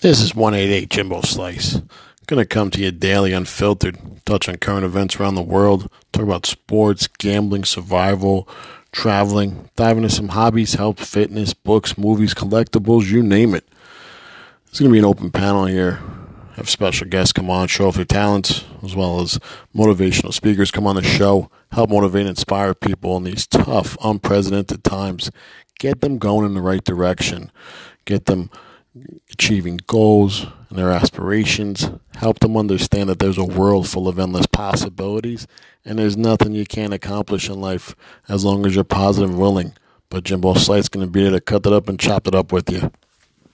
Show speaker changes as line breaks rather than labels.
This is 188 Jimbo Slice. Gonna come to you daily unfiltered, touch on current events around the world, talk about sports, gambling, survival, traveling, dive into some hobbies, health, fitness, books, movies, collectibles, you name it. It's gonna be an open panel here. Have special guests come on, show off their talents, as well as motivational speakers come on the show, help motivate and inspire people in these tough, unprecedented times. Get them going in the right direction. Get them achieving goals and their aspirations, help them understand that there's a world full of endless possibilities and there's nothing you can't accomplish in life as long as you're positive and willing. But Jimbo Slice's going to be there to cut it up and chop it up with you.